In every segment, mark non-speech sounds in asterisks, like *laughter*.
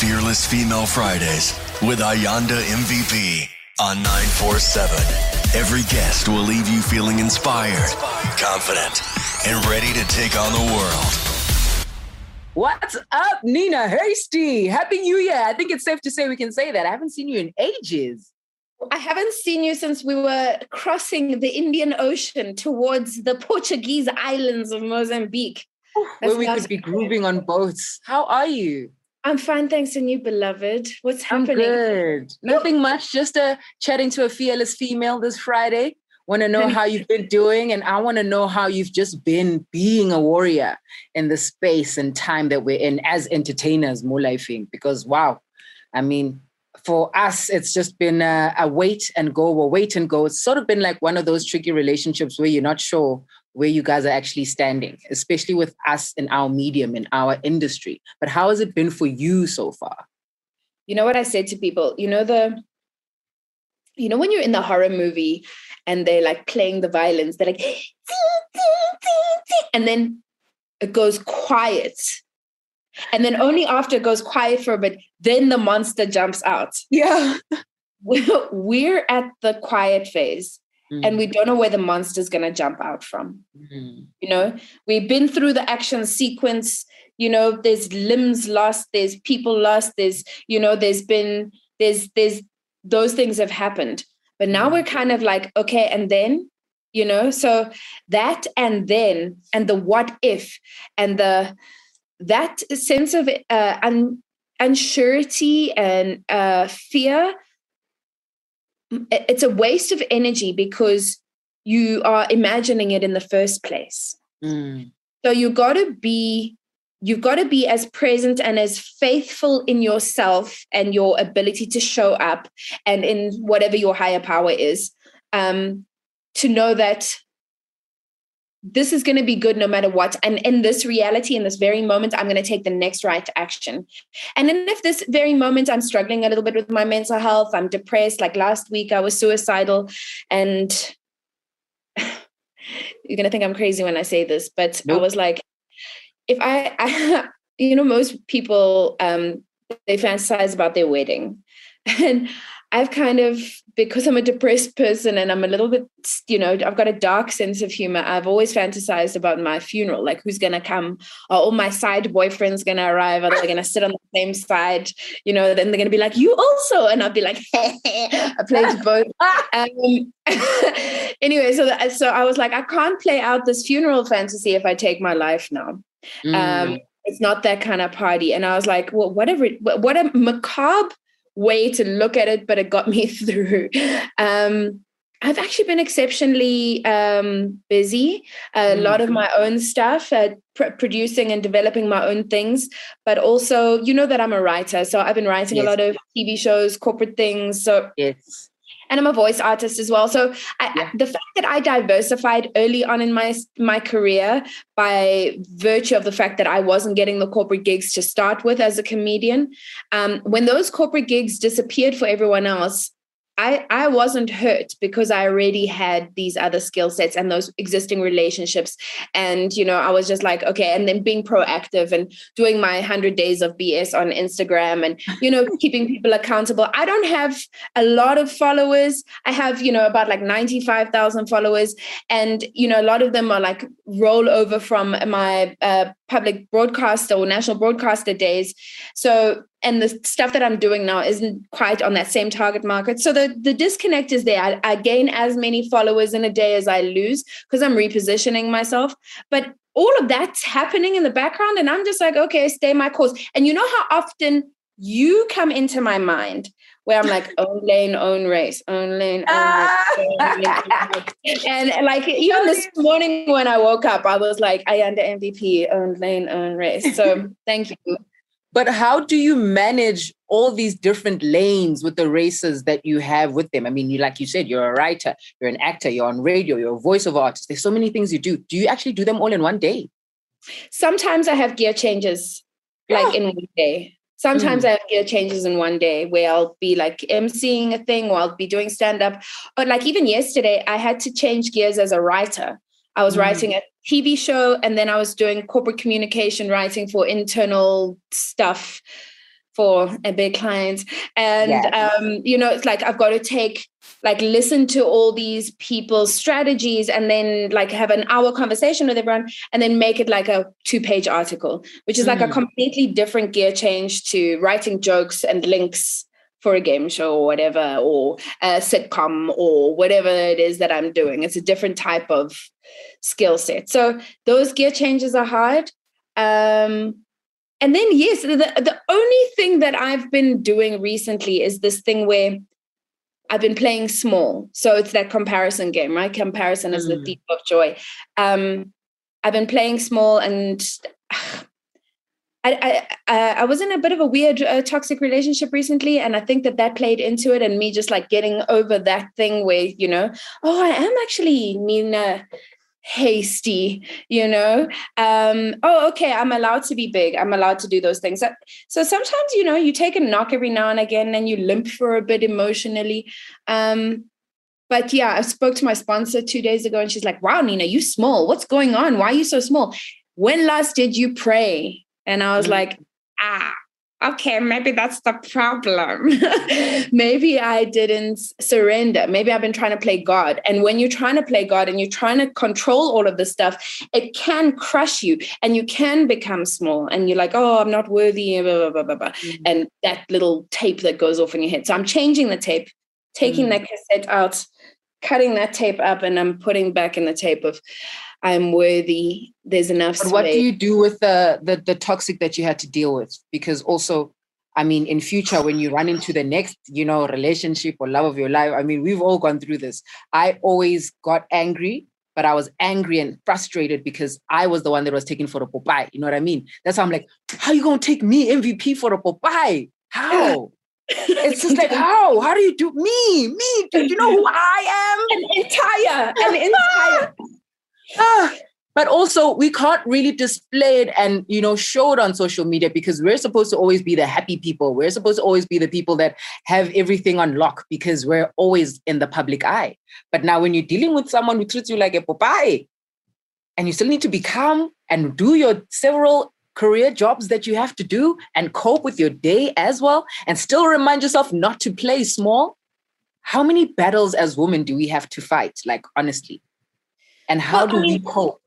Fearless Female Fridays with Ayanda MVP on 947. Every guest will leave you feeling inspired, confident, and ready to take on the world. What's up, Nina Hastie? Happy New Year. I think it's safe to say we can say that. I haven't seen you in ages. I haven't seen you since we were crossing the Indian Ocean towards the Portuguese islands of Mozambique. Where we could be grooving on boats. How are you? I'm fine, thanks. And you, beloved? What's happening? I'm good. Nothing much. Just uh, chatting to a fearless female this Friday. Want to know how you've been doing, and I want to know how you've just been being a warrior in the space and time that we're in as entertainers, more think. Because wow, I mean, for us, it's just been a, a wait and go, or wait and go. It's sort of been like one of those tricky relationships where you're not sure where you guys are actually standing, especially with us in our medium, in our industry. But how has it been for you so far? You know what I said to people? You know, the, you know, when you're in the horror movie and they're like playing the violins, they're like, and then it goes quiet. And then only after it goes quiet for a bit, then the monster jumps out. Yeah. *laughs* We're at the quiet phase mm. and we don't know where the monster's going to jump out from. Mm. You know, we've been through the action sequence. You know, there's limbs lost, there's people lost, there's, you know, there's been, there's, there's, those things have happened. But now we're kind of like, okay, and then, you know, so that and then, and the what if, and the, that sense of uh, un- unsurety and uh, fear it's a waste of energy because you are imagining it in the first place. Mm. So you've got to be you've got to be as present and as faithful in yourself and your ability to show up and in whatever your higher power is um, to know that this is going to be good no matter what. And in this reality, in this very moment, I'm going to take the next right action. And then if this very moment I'm struggling a little bit with my mental health, I'm depressed, like last week I was suicidal. And *sighs* you're going to think I'm crazy when I say this, but nope. I was like, if I, *laughs* I you know, most people, um, they fantasize about their wedding. *laughs* And I've kind of, because I'm a depressed person and I'm a little bit, you know, I've got a dark sense of humor. I've always fantasized about my funeral, like who's going to come? Are all my side boyfriends going to arrive? Are they going to sit on the same side? You know, then they're going to be like, you also. And I'll be like, *laughs* I played both. Um, *laughs* anyway, so, that, so I was like, I can't play out this funeral fantasy if I take my life now. Mm. Um, it's not that kind of party. And I was like, well, whatever, what a macabre way to look at it, but it got *laughs* me through. Um, I've actually been exceptionally um, busy. A mm-hmm. lot of my own stuff, uh, pr- producing and developing my own things, but also, you know, that I'm a writer. So I've been writing yes. a lot of TV shows, corporate things. So yes and I'm a voice artist as well. So I, yeah. the fact that I diversified early on in my my career by virtue of the fact that I wasn't getting the corporate gigs to start with as a comedian, um, when those corporate gigs disappeared for everyone else, I, I wasn't hurt because I already had these other skill sets and those existing relationships. And, you know, I was just like, okay, and then being proactive and doing my 100 days of BS on Instagram and, you know, *laughs* keeping people accountable. I don't have a lot of followers. I have, you know, about like 95,000 followers. And, you know, a lot of them are like rollover from my uh, public broadcaster or national broadcaster days. So, and the stuff that I'm doing now isn't quite on that same target market. So the, the disconnect is there. I, I gain as many followers in a day as I lose because I'm repositioning myself. But all of that's happening in the background. And I'm just like, okay, stay my course. And you know how often you come into my mind where I'm like, own lane, own race, own lane, own race. Ah. *laughs* and like even this morning when I woke up, I was like, I am the MVP, own lane, own race. So *laughs* thank you. But how do you manage all these different lanes with the races that you have with them? I mean, you like you said, you're a writer, you're an actor, you're on radio, you're a voiceover artist. There's so many things you do. Do you actually do them all in one day? Sometimes I have gear changes, like in one day. Sometimes mm. I gear changes in one day where I'll be like emceeing a thing or I'll be doing stand up. But like even yesterday, I had to change gears as a writer. I was mm. writing a TV show and then I was doing corporate communication writing for internal stuff for a big client. And yes. um, you know, it's like I've got to take like listen to all these people's strategies and then like have an hour conversation with everyone and then make it like a two page article which is mm. like a mm. completely different gear change to writing jokes and links for a game show or whatever or a sitcom or whatever it is that i'm doing it's a different type of skill set so those gear changes are hard um, and then yes the, the only thing that i've been doing recently is this thing where I've been playing small. So it's that comparison game, right? Comparison is mm. the thief of joy. Um, I've been playing small and *sighs* I, I, I was in a bit of a weird uh, toxic relationship recently, and I think that that played into it, and me just like getting over that thing where you know, oh, I am actually Nina Hastie you know? Um oh okay i'm allowed to be big. I'm allowed to do those things. So sometimes you know you take a knock every now and again and you limp for a bit emotionally. Um but yeah i spoke to my sponsor two days ago and she's like wow nina you small. What's going on? Why are you so small? When last did you pray and i was mm-hmm. like ah okay, maybe that's the problem. *laughs* maybe I didn't surrender. Maybe I've been trying to play God. And when you're trying to play God and you're trying to control all of this stuff, it can crush you and you can become small. And you're like, oh, I'm not worthy, blah, blah, blah, blah. Mm-hmm. And that little tape that goes off in your head. So I'm changing the tape, taking mm-hmm. that cassette out, cutting that tape up, and I'm putting back in the tape of, I'm worthy. There's enough. But what do you do with the, the the toxic that you had to deal with? Because also, I mean, in future when you run into the next, you know, relationship or love of your life, I mean, we've all gone through this. I always got angry, but I was angry and frustrated because I was the one that was taken for a Popeye. You know what I mean? That's how I'm like, how you gonna take me MVP for a Popeye? How? *laughs* it's just like how? How do you do me me do you know who i am? An entire an entire. Ah, but also we can't really display it and you know show it on social media because we're supposed to always be the happy people. We're supposed to always be the people that have everything on lock because we're always in the public eye. But now when you're dealing with someone who treats you like a popeye and you still need to be calm and do your several career jobs that you have to do and cope with your day as well and still remind yourself not to play small? How many battles as women do we have to fight like honestly? And how well, do we cope?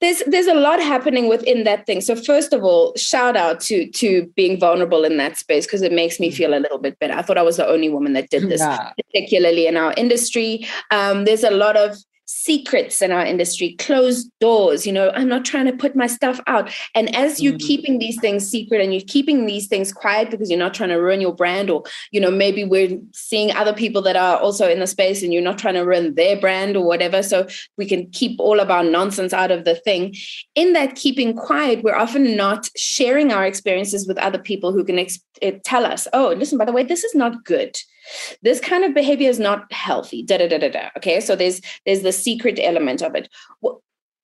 there's there's a lot happening within that thing. So first of all shout out to to being vulnerable in that space because it makes me mm. feel a little bit better. I thought i was the only woman that did this yeah. particularly in our industry. Um, there's a lot of secrets in our industry, closed doors. You know, I'm not trying to put my stuff out. And as you're mm-hmm. keeping these things secret and you're keeping these things quiet because you're not trying to ruin your brand, or, you know, maybe we're seeing other people that are also in the space and you're not trying to ruin their brand or whatever. So we can keep all of our nonsense out of the thing. In that keeping quiet, we're often not sharing our experiences with other people who can ex- eh, tell us, oh, listen, by the way, this is not good this kind of behavior is not healthy da da da da da okay so there's there's the secret element of it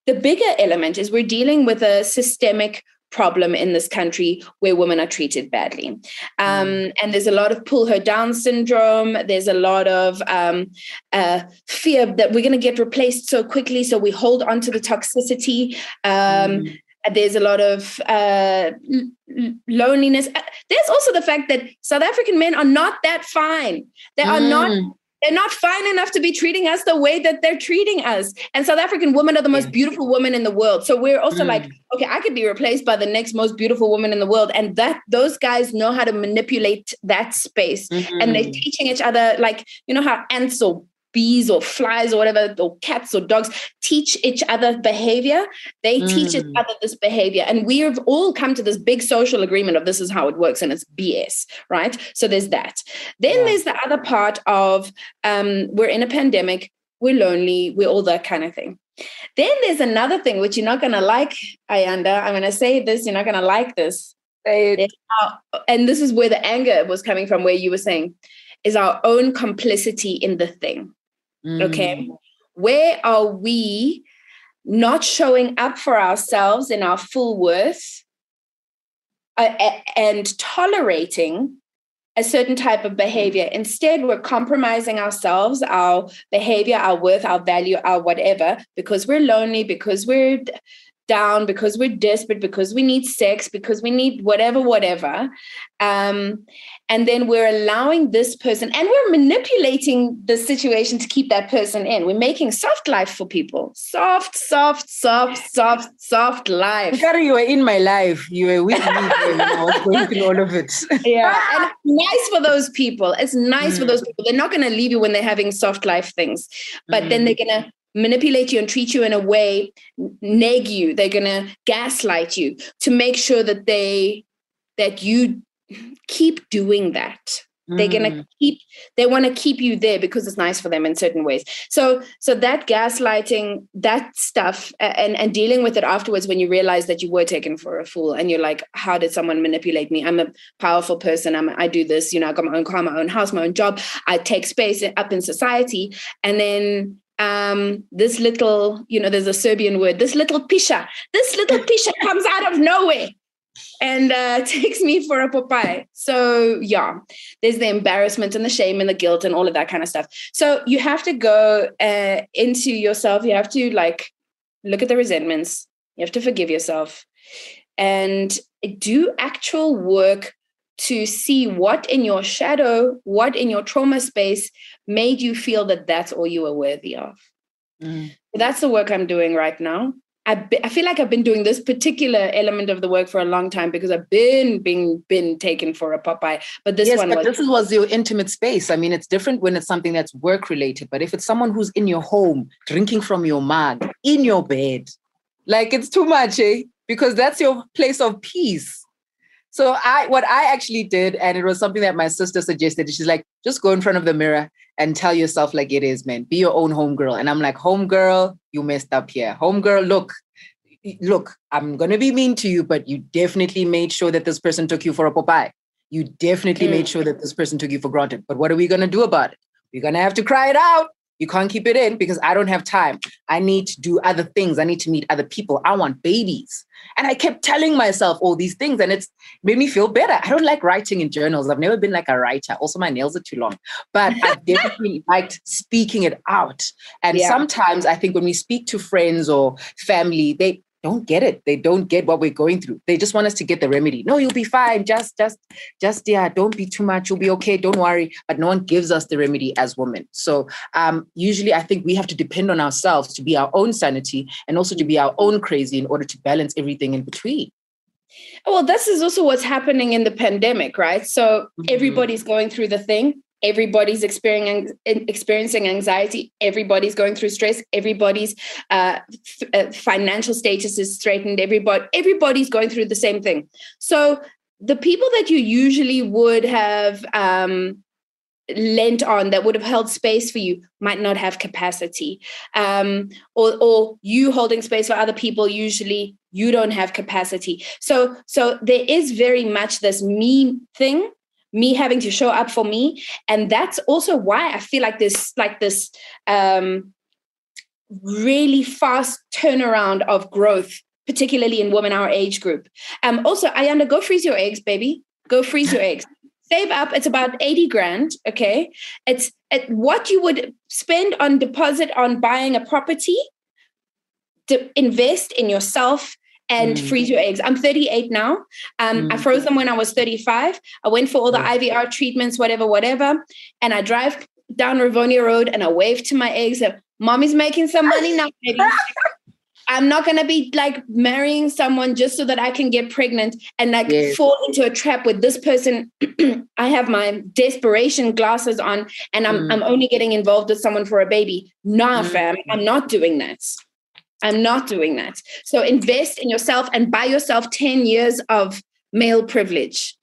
the bigger element is we're dealing with a systemic problem in this country where women are treated badly. Um, mm. And there's a lot of pull her down syndrome. There's a lot of um, uh, fear that we're going to get replaced so quickly. So we hold on to the toxicity. Um, mm there's a lot of uh, loneliness. Uh, there's also the fact that South African men are not that fine. They are mm. not. They're not fine enough to be treating us the way that they're treating us. And South African women are the most beautiful women in the world. So we're also mm. like, okay, I could be replaced by the next most beautiful woman in the world. And that those guys know how to manipulate that space. Mm-hmm. And they're teaching each other, like, you know how ants or bees or flies or whatever, or cats or dogs teach each other behavior. They mm. teach each mm. other this behavior. And we've all come to this big social agreement of this is how it works and it's BS, right? So there's that. Then yeah. there's the other part of um, we're in a pandemic, we're lonely, we're all that kind of thing. Then there's another thing which you're not going to like, Ayanda. I'm going to say this, you're not going to like this. And this is where the anger was coming from, where you were saying, is our own complicity in the thing. Mm. Okay. Where are we not showing up for ourselves in our full worth uh, and tolerating a certain type of behavior. Instead, we're compromising ourselves, our behavior, our worth, our value, our whatever, because we're lonely, because we're down because we're desperate because we need sex because we need whatever whatever. Um, and then we're allowing this person and we're manipulating the situation to keep that person in. We're making soft life for people. Soft soft soft soft soft life. Carrie, you were in my life. You were with me when i was going through all of it. Yeah and it's nice for those people. It's nice mm. for those people. They're not going to leave you when they're having soft life things but mm. then they're going to manipulate you and treat you in a way, neg you. They're gonna gaslight you to make sure that they that you keep doing that. Mm. They're gonna mm. keep. They want to keep you there because it's nice for them in certain ways. So, so that gaslighting, that stuff, and and dealing with it afterwards when you realize that you were taken for a fool, and you're like, how did someone manipulate me? I'm a powerful person. I'm. I do this. You know, I got my own car, my own house, my own job. I take space up in society, and then um, this little, you know, there's a Serbian word, this little pisha, this little pisha *laughs* comes out of nowhere and uh, *laughs* takes me for a Popeye. So, yeah, there's the embarrassment and the shame and the guilt and all of that kind of stuff. So, you have to go uh, into yourself. You have to like look at the resentments. You have to forgive yourself and do actual work to see what in your shadow, what in your trauma space made you feel that that's all you were worthy of. Mm. That's the work I'm doing right now. I, be, I feel like I've been doing this particular element of the work for a long time because I've been being been taken for a Popeye. But this yes, one but was, this was your intimate space. I mean, it's different when it's something that's work related. But if it's someone who's in your home, drinking from your mug, in your bed, like it's too much, eh? Because that's your place of peace. So I what I actually did, and it was something that my sister suggested. She's like, just go in front of the mirror and tell yourself like it is, man. Be your own homegirl. And I'm like, homegirl, you messed up here. Homegirl, look, look, I'm gonna be mean to you, but you definitely made sure that this person took you for a Popeye. You definitely mm. made sure that this person took you for granted. But what are we gonna do about it? We're gonna have to cry it out. You can't keep it in because I don't have time. I need to do other things. I need to meet other people. I want babies. And I kept telling myself all these things, and it's made me feel better. I don't like writing in journals. I've never been like a writer. Also, my nails are too long, but I *laughs* definitely liked speaking it out. And yeah. sometimes I think when we speak to friends or family, they don't get it. They don't get what we're going through. They just want us to get the remedy. No, you'll be fine. Just, just, just, yeah, don't be too much. You'll be okay. Don't worry. But no one gives us the remedy as women. So um, usually I think we have to depend on ourselves to be our own sanity and also to be our own crazy in order to balance everything in between. Well, this is also what's happening in the pandemic, right? So mm-hmm. everybody's going through the thing everybody's experiencing experiencing anxiety everybody's going through stress everybody's uh, f- uh, financial status is threatened everybody everybody's going through the same thing. So the people that you usually would have um, lent on that would have held space for you might not have capacity. Um, or, or you holding space for other people usually you don't have capacity. So so there is very much this me thing me having to show up for me. And that's also why i feel like this like this um really fast turnaround of growth particularly in women our age group. Um also ayanda go freeze your eggs baby. Go freeze your eggs. *laughs* Save up. It's about 80 grand okay? It's at what you would spend on deposit on buying a property to invest in yourself and mm. freeze your eggs. I'm 38 now. Um, mm. I froze them when I was 35. I went for all the IVR treatments, whatever, whatever. And I drive down Rivonia Road and I wave to my eggs. And, Mommy's making some money now, baby. *laughs* I'm not gonna be like marrying someone just so that I can get pregnant and like yes. fall into a trap with this person. *clears throat* I have my desperation glasses on and I'm mm. I'm only getting involved with someone for a baby. Nah, mm. fam, I'm not doing that. I'm not doing that. So invest in yourself and buy yourself 10 years of male privilege.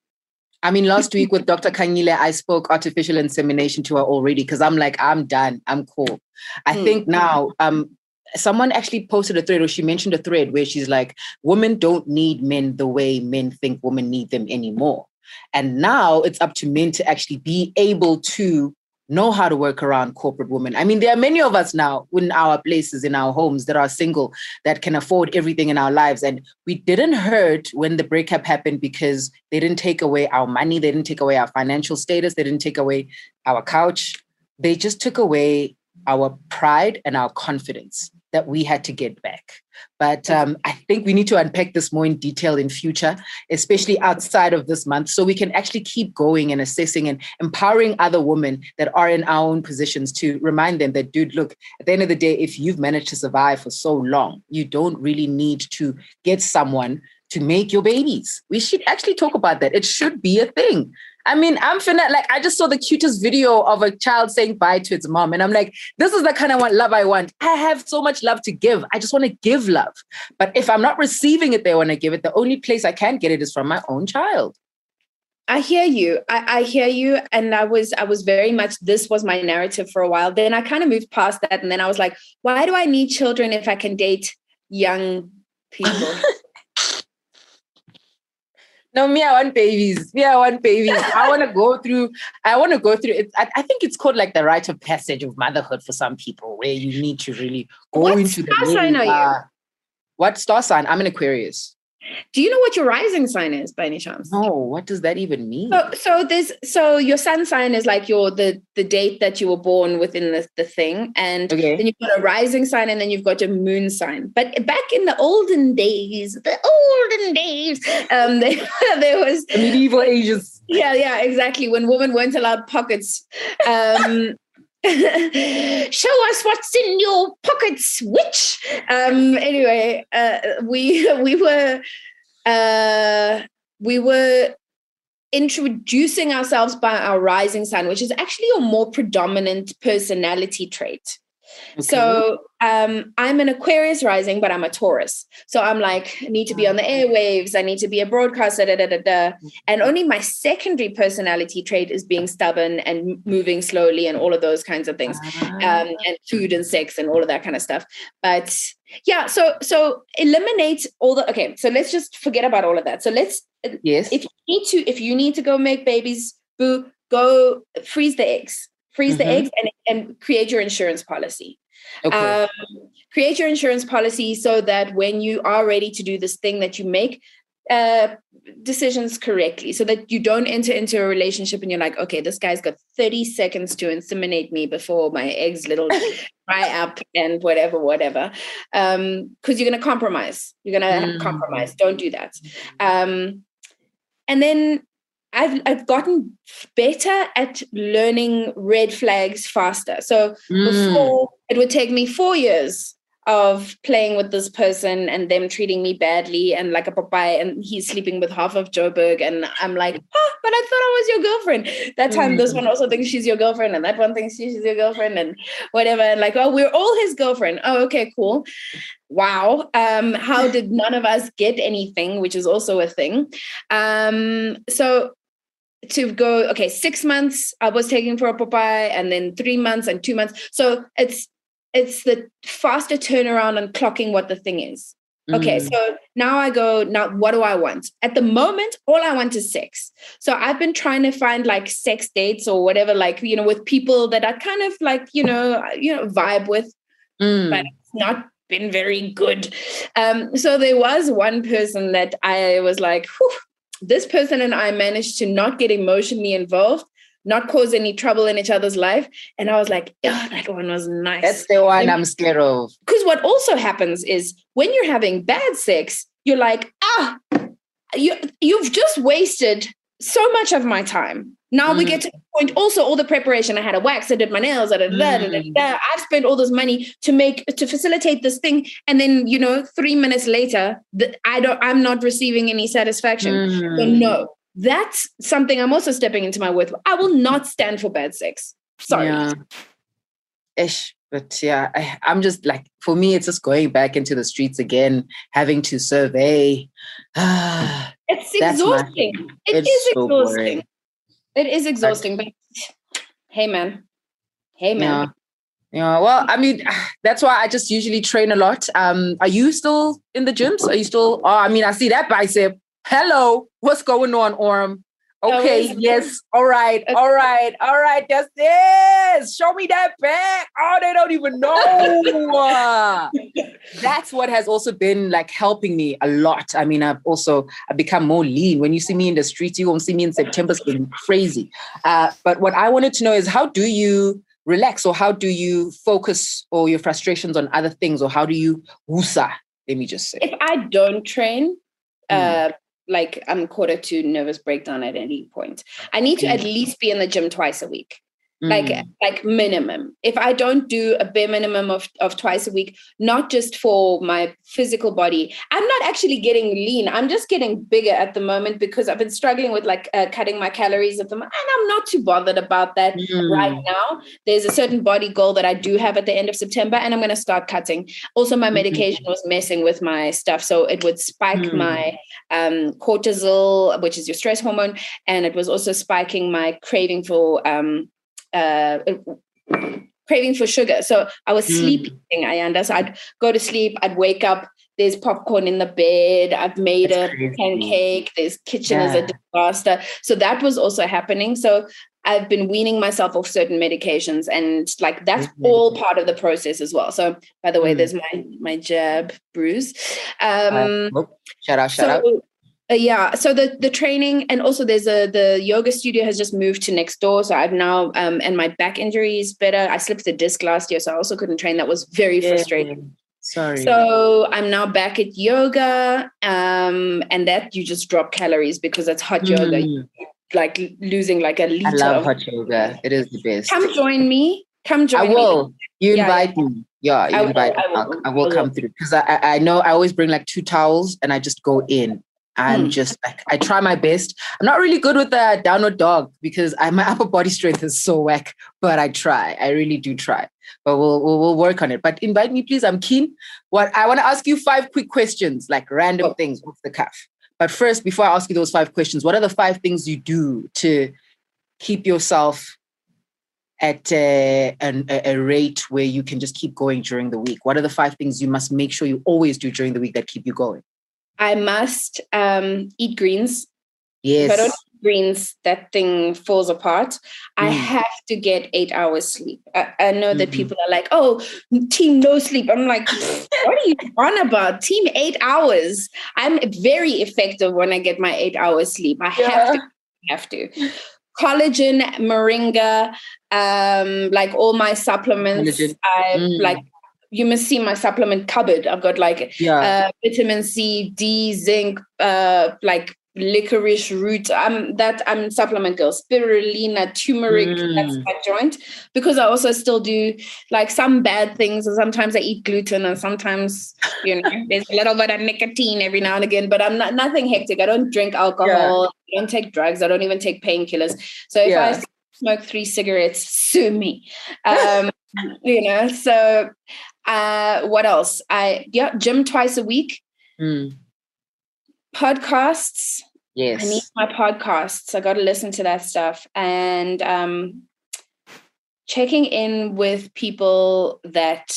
I mean, last week with Dr. Kanyile, I spoke artificial insemination to her already because I'm like, I'm done. I'm cool. I mm. think now, um, someone actually posted a thread or she mentioned a thread where she's like, women don't need men the way men think women need them anymore. And now it's up to men to actually be able to know how to work around corporate women. I mean, there are many of us now in our places, in our homes that are single, that can afford everything in our lives. And we didn't hurt when the breakup happened because they didn't take away our money, they didn't take away our financial status, they didn't take away our couch. They just took away our pride and our confidence that we had to get back. But um, I think we need to unpack this more in detail in future, especially outside of this month, so we can actually keep going and assessing and empowering other women that are in our own positions to remind them that, dude, look, at the end of the day, if you've managed to survive for so long, you don't really need to get someone to make your babies. We should actually talk about that. It should be a thing. I mean, I'm finna like I just saw the cutest video of a child saying bye to its mom, and I'm like, this is the kind of love I want. I have so much love to give. I just want to give love. But if I'm not receiving it they want to give it, the only place I can get it is from my own child. I hear you. I, I, hear you. And I was, I was very much, this was my narrative for a while. Then I kind of moved past that. And then I was like, why do I need children if I can date young people? *laughs* No, me, I want babies. Me, I want babies. I *laughs* want to go through, I want to go through it. I, I, think it's called like the rite of passage of motherhood for some people, where you need to really go what into the. What star sign are you? Uh, what star sign? I'm an Aquarius. Do you know what your rising sign is by any chance? No, what does that even mean? So, so this, so your sun sign is like your the the date that you were born within the, the thing, and okay. then you've got a rising sign, and then you've got a moon sign. But back in the olden days, the olden days, um, *laughs* there, there was the medieval ages. Yeah, yeah, exactly. When women weren't allowed pockets. Um, *laughs* show us what's in your pockets witch. Um anyway uh we *laughs* we were uh we were introducing ourselves by our rising sun which is actually a more predominant personality trait Okay. So um, I'm an Aquarius rising, but I'm a Taurus. So I'm like, I need to be on the ah. airwaves. I need to be a broadcaster. Da, da, da, da. And only my secondary personality trait is being stubborn and moving slowly and all of those kinds of things, um, ah. and food and sex and all of that kind of stuff. But yeah, so so eliminate all the. Okay, so let's just forget about all of that. So let's yes. If you need to, if you need to go make babies, boo, go freeze the eggs freeze mm-hmm. the eggs and, and create your insurance policy. Okay. Um, create your insurance policy so that when you are ready to do this thing that you make uh, decisions correctly so that you don't enter into a relationship and you're like okay this guy's got 30 seconds to inseminate me before my eggs little *laughs* dry up and whatever whatever um because you're going to compromise you're going to mm. compromise don't do that um and then I've I've gotten better at learning red flags faster. So mm. before it would take me four years of playing with this person and them treating me badly and like a papaya and he's sleeping with half of Joburg and I'm like, oh, but I thought I was your girlfriend. That time mm. this one also thinks she's your girlfriend and that one thinks she's your girlfriend and whatever. And like, oh, we're all his girlfriend. Oh, okay, cool. Wow. Um, how did none of us get anything, which is also a thing. Um, so to go okay six months i was taking for a popeye and then three months and two months. So it's it's the faster turnaround and clocking what the thing is. Okay mm. so now i go now what do i want? At the moment all i want is sex. So i've been trying to find like sex dates or whatever like you know with people that i kind of like you know you know vibe with mm. but it's not been very good. Um so there was one person that i was like Whew, this person and I managed to not get emotionally involved, not cause any trouble in each other's life. And I was like, yeah, that one was nice. That's the one and, I'm scared of. Because what also happens is when you're having bad sex, you're like, ah, you, you've just wasted so much of my time. Now mm. we get to the point. Also, all the preparation. I had a wax. I did my nails. I did mm. I've spent all this money to make to facilitate this thing, and then you know, three minutes later, the, I don't. I'm not receiving any satisfaction. Mm. So no, that's something I'm also stepping into my worth. I will not stand for bad sex. Sorry. Yeah. Ish. But yeah, I, I'm just like, for me, it's just going back into the streets again, having to survey. *sighs* it's exhausting. My, it it's so exhausting. Boring. It is exhausting, but hey, man. Hey, man. Yeah. yeah. Well, I mean, *sighs* that's why I just usually train a lot. Um, are you still in the gyms? Are you still? Oh, I mean, I see that bicep. Hello, what's going on, Orm? Okay, yes. All right, *laughs* all right, all right. That's it. Show me that back. Oh, they don't even know. *laughs* That's what has also been like helping me a lot. I mean, I've also I've become more lean. When you see me in the streets, you won't see me in September It's been crazy. Uh, but what I wanted to know is how do you relax or how do you focus or your frustrations on other things or how do you wusa let me just say if i don't train mm. uh like i'm quarter to nervous breakdown at any point. I need to at least be in the gym twice a week like mm. like minimum if i don't do a bare minimum of, of twice a week not just for my physical body i'm not actually getting lean i'm just getting bigger at the moment because i've been struggling with like uh, cutting my calories of them and i'm not too bothered about that mm. right now there's a certain body goal that i do have at the end of september and i'm going to start cutting also my mm-hmm. medication was messing with my stuff so it would spike mm. my um, cortisol which is your stress hormone and it was also spiking my craving for um, uh, craving for sugar. So I was mm. sleeping, Ayanda. So I'd go to sleep, I'd wake up, there's popcorn in the bed, I've made That's a crazy. pancake, there's kitchen yeah. is a disaster. So that was also happening. So I've been weaning myself off certain medications and like that's mm-hmm. all part of the process as well. So by the way, mm. there's my my jab bruise. Um uh, shout out, shout so, out. Uh, yeah so the the training and also there's a the yoga studio has just moved to next door. So i've now um and my back injury is better. I slipped a disc last year so i also couldn't train. That was very yeah. frustrating. Sorry. So i'm now back at yoga um and that you just drop calories because that's hot mm. yoga like losing like a liter i love hot yoga. It is the best. Come join me. Come join i will. Me. you invite yeah, yeah. me. Yeah, you I invite will, I will, I will come through. Because I, I know I always bring like two towels and I just go in I'm hmm. just like I try my best. I'm not really good with the downward dog because I, my *laughs* upper body strength is so whack, but I try. I really do try. But we'll, we'll, we'll work on it. But invite me, please. I'm keen. What I want to ask you five quick questions, like random oh. things off the cuff. But first, before I ask you those five questions, what are the five things you do to keep yourself at a, an, a rate where you can just keep going during the week? What are the five things you must make sure you always do during the week that keep you going? I must um, eat greens. Yes. If I don't eat greens, that thing falls apart. Mm. I have to get eight hours sleep. I, I know mm-hmm. that people are like, oh, team no sleep. I'm like, *laughs* what are you on about? Team eight hours. I'm very effective when I get my eight hours sleep. I yeah. have to have to. Collagen, moringa, um, like all my supplements. I mm. like you must see my supplement cupboard. I've got like yeah. uh, vitamin C, D, zinc, uh, like licorice root. I'm that I'm supplement girl. Spirulina, turmeric. Mm. That's my joint because I also still do like some bad things. And sometimes I eat gluten, and sometimes you know *laughs* there's a little bit of nicotine every now and again. But I'm not nothing hectic. I don't drink alcohol. Yeah. I don't take drugs. I don't even take painkillers. So if yeah. I smoke three cigarettes, sue me. Um, *laughs* you know, so uh, what else? I yeah, gym twice a week. Mm. Podcasts. Yes. I need my podcasts. I got to listen to that stuff and um, checking in with people that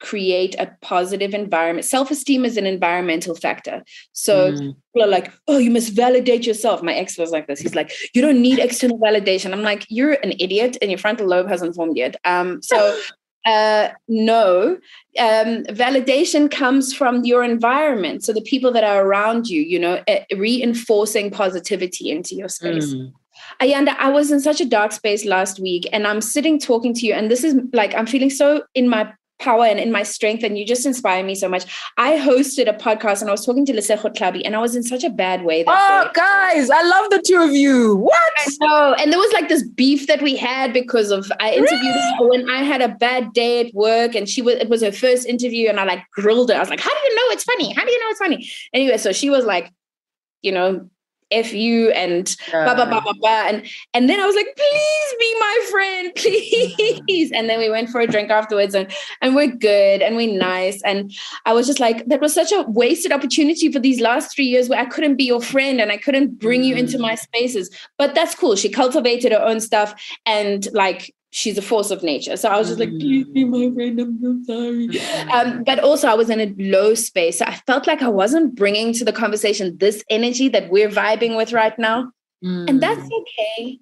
create a positive environment. Self-esteem is an environmental factor. So mm. people are like, oh, you must validate yourself. My ex was like this. He's like, you don't need external validation. I'm like, you're an idiot and your frontal lobe hasn't formed yet. Um, so *laughs* uh, no. Um, validation comes from your environment. So the people that are around you, you know, uh, reinforcing positivity into your space. Mm. Ayanda, I was in such a dark space last week and I'm sitting talking to you, and this is like, I'm feeling so in my power and in my strength and you just inspire me so much. I hosted a podcast and I was talking to Lesego Tlhabi and I was in such a bad way. oh, day. guys, I love the two of you. What? I know. And there was like this beef that we had because of I interviewed really? her when I had a bad day at work and she was it was her first interview and I like grilled her. I was like, how do you know it's funny? How do you know it's funny? Anyway, so she was like, you know, F you and blah, blah, blah, blah, blah. And, and then I was like, please be my friend, *laughs* please. And then we went for a drink afterwards and, and we're good and we're nice. And I was just like, that was such a wasted opportunity for these last three years where I couldn't be your friend and I couldn't bring mm-hmm. you into my mm. spaces. But that's cool. She cultivated her own stuff and like she's a force of nature. So I was just like, please be my friend. I'm so sorry. Um, but also, I was in a low space. So I felt like I wasn't bringing to the conversation this energy that we're vibing with right now. Mm. And that's mm. okay.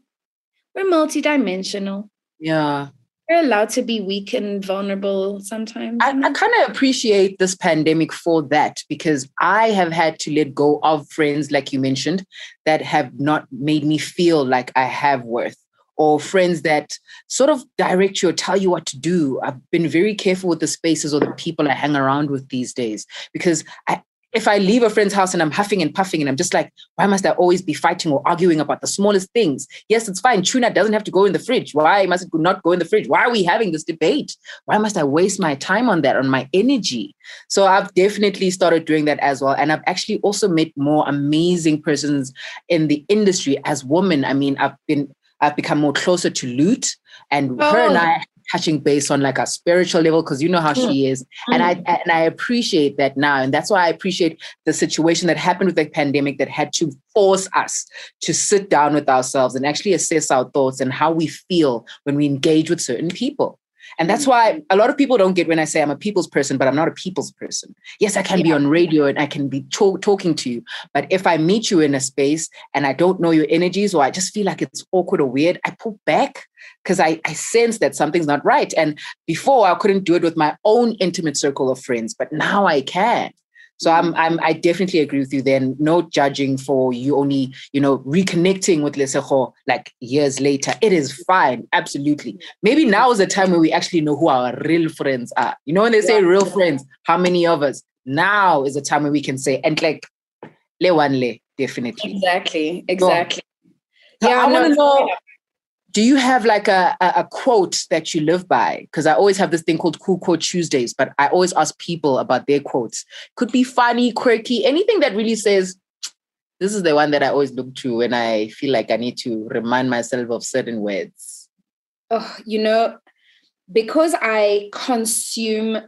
We're multidimensional. Yeah. We're allowed to be weak and vulnerable sometimes. I, I kind of appreciate this pandemic for that because I have had to let go of friends, like you mentioned, that have not made me feel like I have worth or friends that sort of direct you or tell you what to do. I've been very careful with the spaces or the people I hang around with these days because I, if I leave a friend's house and I'm huffing and puffing and I'm just like, why must I always be fighting or arguing about the smallest things? Yes, it's fine. Tuna doesn't have to go in the fridge. Why must it not go in the fridge? Why are we having this debate? Why must I waste my time on that, on my energy? So I've definitely started doing that as well. And I've actually also met more amazing persons in the industry as women. I mean, I've been I've become more closer to Loot and oh. her and I touching base on like a spiritual level because you know how mm. she is mm. and i and i appreciate that now and that's why i appreciate the situation that happened with the pandemic that had to force us to sit down with ourselves and actually assess our thoughts and how we feel when we engage with certain people and that's mm. why a lot of people don't get when I say I'm a people's person, but I'm not a people's person. Yes, I can yeah. be on radio and I can be to- talking to you. But if I meet you in a space and I don't know your energies or I just feel like it's awkward or weird, I pull back because I, I sense that something's not right. And before I couldn't do it with my own intimate circle of friends, but now I can. So I'm, mm-hmm. I'm, I definitely agree with you. Then no judging for you only, you know, reconnecting with Lesego like years later. It is fine, absolutely. Maybe now is the time when we actually know who our real friends are. You know, when they say yeah. real friends, how many of us? Now is the time when we can say and like le one le, definitely. Exactly, exactly. So, yeah, I want to know do you have like a, a, a quote that you live by? Because I always have this thing called Cool Quote Tuesdays, but I always ask people about their quotes. Could be funny, quirky, anything that really says, this is the one that I always look to when I feel like I need to remind myself of certain words. Oh, you know, because I consume uh,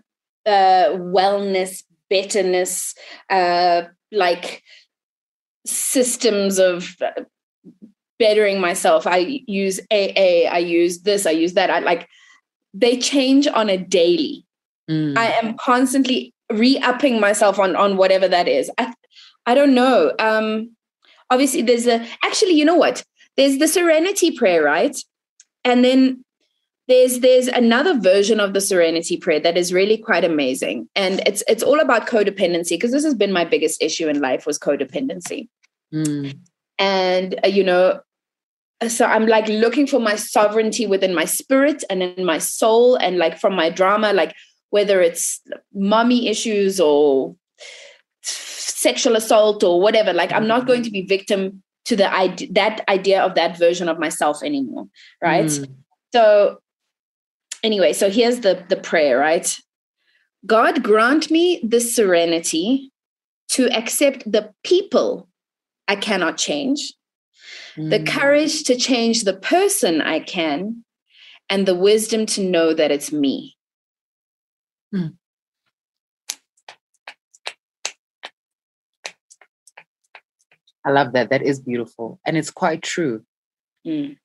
wellness, betterness, uh, like systems of bettering myself. I use AA, I use this, I use that. I like they change on a daily. Mm. I am constantly re-upping myself on on whatever that is. I I don't know. Um obviously there's a actually, you know what? There's the serenity prayer, right? And then there's there's another version of the serenity prayer that is really quite amazing and it's it's all about codependency because this has been my biggest issue in life was codependency mm. and uh, you know so i'm like looking for my sovereignty within my spirit and in my soul and like from my drama like whether it's mommy issues or sexual assault or whatever like i'm not going to be victim to the idea that idea of that version of myself anymore right mm. so anyway so here's the the prayer right god grant me the serenity to accept the people i cannot change the mm. courage to change the person I can, and the wisdom to know that it's me. Mm. I love that. That is beautiful. And it's quite true. Mm.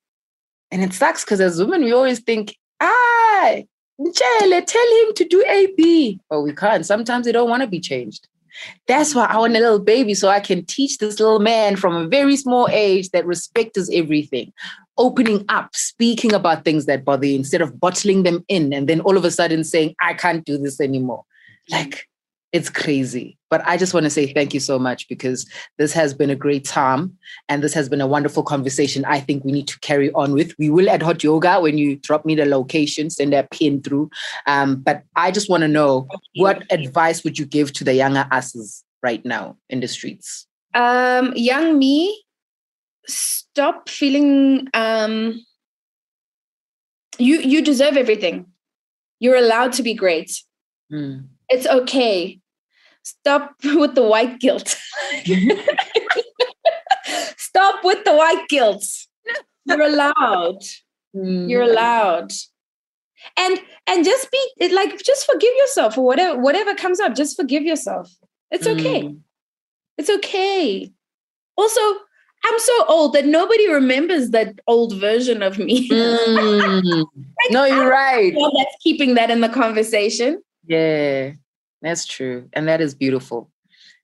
And it sucks because as women, we always think, ah, tell him to do A, B. But we can't. Sometimes they don't want to be changed. That's why I want a little baby so I can teach this little man from a very small age that respect is everything. Opening up, speaking about things that bother you instead of bottling them in and then all of a sudden saying, I can't do this anymore. Like, it's crazy. But I just want to say thank you so much because this has been a great time and this has been a wonderful conversation. I think we need to carry on with. We will at Hot Yoga when you drop me the location, send that pin through. Um, but I just want to know what advice would you give to the younger asses right now in the streets? Um, young me, stop feeling um, you you deserve everything. You're allowed to be great. Mm. It's okay Stop *laughs* with the white guilt. *laughs* Stop with the white guilt. You're allowed. Mm. You're allowed. And and just be like just forgive yourself for whatever whatever comes up. Just forgive yourself. It's okay. Mm. It's okay. Also, I'm so old that nobody remembers that old version of me. Mm. *laughs* like, no, you're right. That's keeping that in the conversation. Yeah. That's true. And that is beautiful.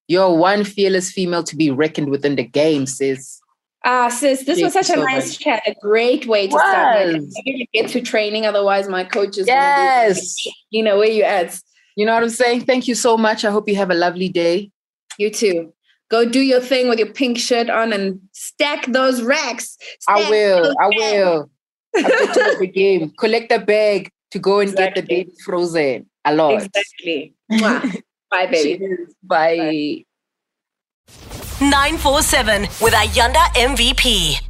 You're one fearless female to be reckoned within the game, sis. Ah, sis, this Thank was such a so nice much. chat. A great way to was. start. I'm to get to training. Otherwise, my coach is yes. you know, where you at? You know what I'm saying? Thank you so much. I hope you have a lovely day. You too. Go do your thing with your pink shirt on and stack those racks. Stack I will. I will. the *laughs* game. Collect a bag to go and exactly. get the baby frozen. A lot. Exactly. *laughs* Bye, baby. Cheers. Bye. 947 with Ayanda MVP.